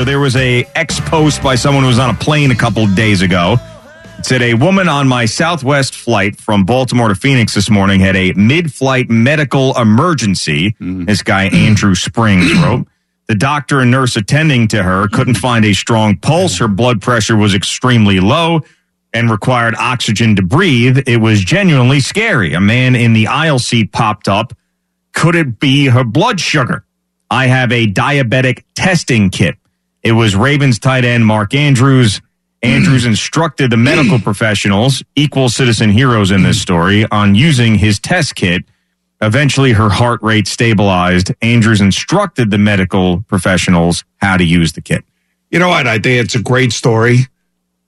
So there was a X post by someone who was on a plane a couple of days ago. It said a woman on my Southwest flight from Baltimore to Phoenix this morning had a mid-flight medical emergency. Mm-hmm. This guy Andrew Springs wrote. The doctor and nurse attending to her couldn't find a strong pulse. Her blood pressure was extremely low and required oxygen to breathe. It was genuinely scary. A man in the aisle seat popped up. Could it be her blood sugar? I have a diabetic testing kit. It was Ravens tight end Mark Andrews. Andrews instructed the medical professionals, equal citizen heroes in this story, on using his test kit. Eventually, her heart rate stabilized. Andrews instructed the medical professionals how to use the kit. You know what? I think it's a great story,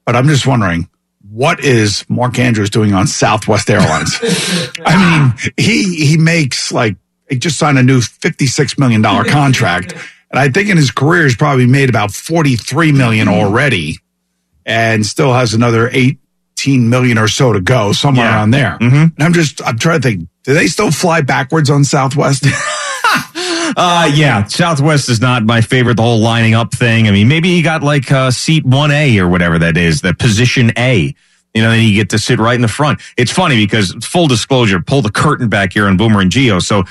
but I'm just wondering what is Mark Andrews doing on Southwest Airlines? I mean, he he makes like he just signed a new 56 million dollar contract, and I think in his career he's probably made about 43 million already, and still has another 18 million or so to go, somewhere Yeah. around there. And I'm just I'm trying to think, do they still fly backwards on Southwest? Uh, yeah, Southwest is not my favorite. The whole lining up thing. I mean, maybe you got like uh, seat one A or whatever that is, the position A. You know, then you get to sit right in the front. It's funny because full disclosure, pull the curtain back here on Boomer and Gio. So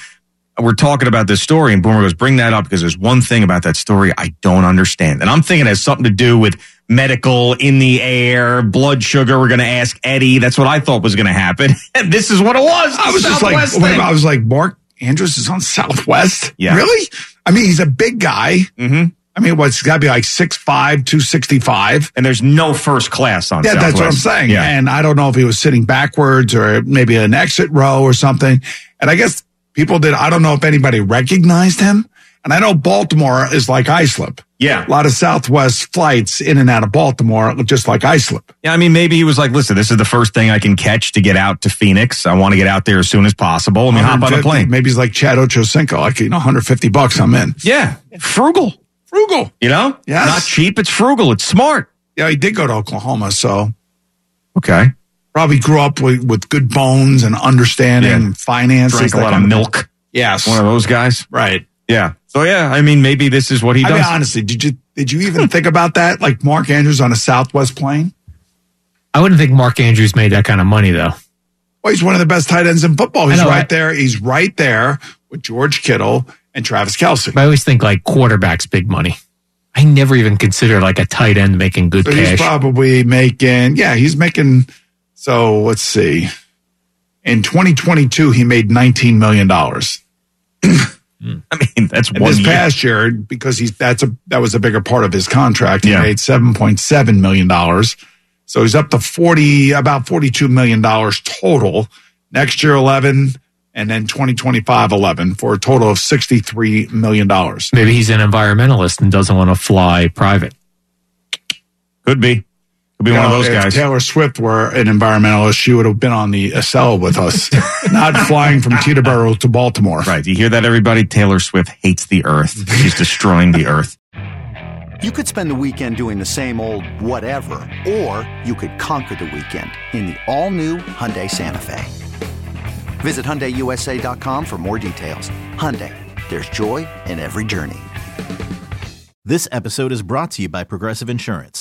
we're talking about this story, and Boomer goes, "Bring that up because there's one thing about that story I don't understand." And I'm thinking it has something to do with medical in the air, blood sugar. We're going to ask Eddie. That's what I thought was going to happen, and this is what it was. I was just like. I was like, Mark Andrews is on Southwest. Yeah. Really? I mean, he's a big guy. Mm-hmm. I mean, what's got to be like 6'5, 265. and there's no first class on Southwest. Yeah, that's what I'm saying. Yeah. And I don't know if he was sitting backwards or maybe an exit row or something. And I guess people did, I don't know if anybody recognized him. And I know Baltimore is like Islip. Yeah. A lot of Southwest flights in and out of Baltimore, just like Islip. Yeah, I mean, maybe he was like, listen, this is the first thing I can catch to get out to Phoenix. I want to get out there as soon as possible. Let me hop on a plane. Maybe he's like Chad Ochocinco, like, you know, 150 bucks, I'm in. Yeah. Frugal. Frugal. You know? Yeah. Not cheap. It's frugal. It's smart. Yeah, he did go to Oklahoma, so Okay. Probably grew up with, with good bones and understanding Yeah. finances. Drank a lot of kind milk. Yes. One of those guys. right. Yeah. So, yeah, I mean, maybe this is what he I does. mean, honestly, did you did you even think about that? Like Mark Andrews on a Southwest plane? I wouldn't think Mark Andrews made that kind of money though. Well, he's one of the best tight ends in football. He's know, right I- there. He's right there with George Kittle and Travis Kelce. I always think like quarterbacks big money. I never even consider like a tight end making good So he's cash. probably making, yeah, he's making. So let's see. In 2022, he made 19 million dollars. Hmm. I mean, that's And one this year. past year, because he's that's a that was a bigger part of his contract, he Yeah. made seven point seven million dollars. So he's up to forty about forty two million dollars total. Next year, eleven, and then 2025, 11 for a total of sixty three million dollars. Maybe he's an environmentalist and doesn't want to fly private. Could be. Could be one of those if guys. Taylor Swift were an environmentalist, she would have been on the Acela with us, not flying from Teterboro to Baltimore. Right. You hear that, everybody? Taylor Swift hates the earth. She's destroying the earth. You could spend the weekend doing the same old whatever, or you could conquer the weekend in the all-new Hyundai Santa Fe. Visit HyundaiUSA.com for more details. Hyundai, there's joy in every journey. This episode is brought to you by Progressive Insurance.